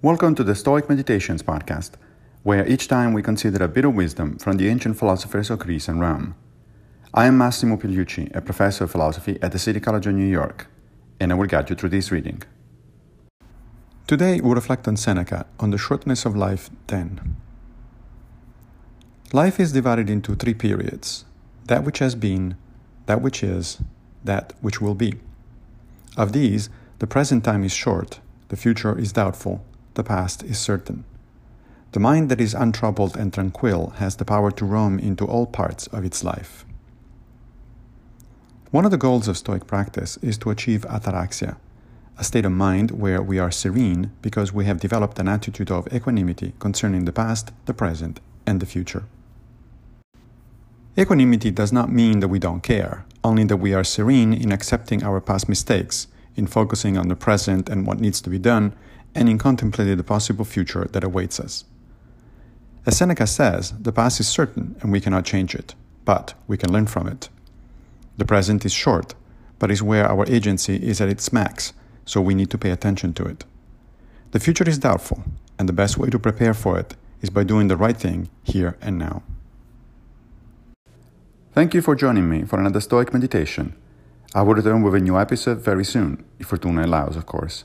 Welcome to the Stoic Meditations podcast, where each time we consider a bit of wisdom from the ancient philosophers of Greece and Rome. I am Massimo Pigliucci, a professor of philosophy at the City College of New York, and I will guide you through this reading. Today we reflect on Seneca on the shortness of life 10. Life is divided into three periods that which has been, that which is, that which will be. Of these, the present time is short, the future is doubtful, the past is certain. The mind that is untroubled and tranquil has the power to roam into all parts of its life. One of the goals of Stoic practice is to achieve ataraxia, a state of mind where we are serene because we have developed an attitude of equanimity concerning the past, the present, and the future. Equanimity does not mean that we don't care, only that we are serene in accepting our past mistakes, in focusing on the present and what needs to be done, and in contemplating the possible future that awaits us. As Seneca says, the past is certain and we cannot change it, but we can learn from it. The present is short, but is where our agency is at its max, so we need to pay attention to it. The future is doubtful, and the best way to prepare for it is by doing the right thing here and now. Thank you for joining me for another Stoic meditation. I will return with a new episode very soon, if Fortuna allows, of course.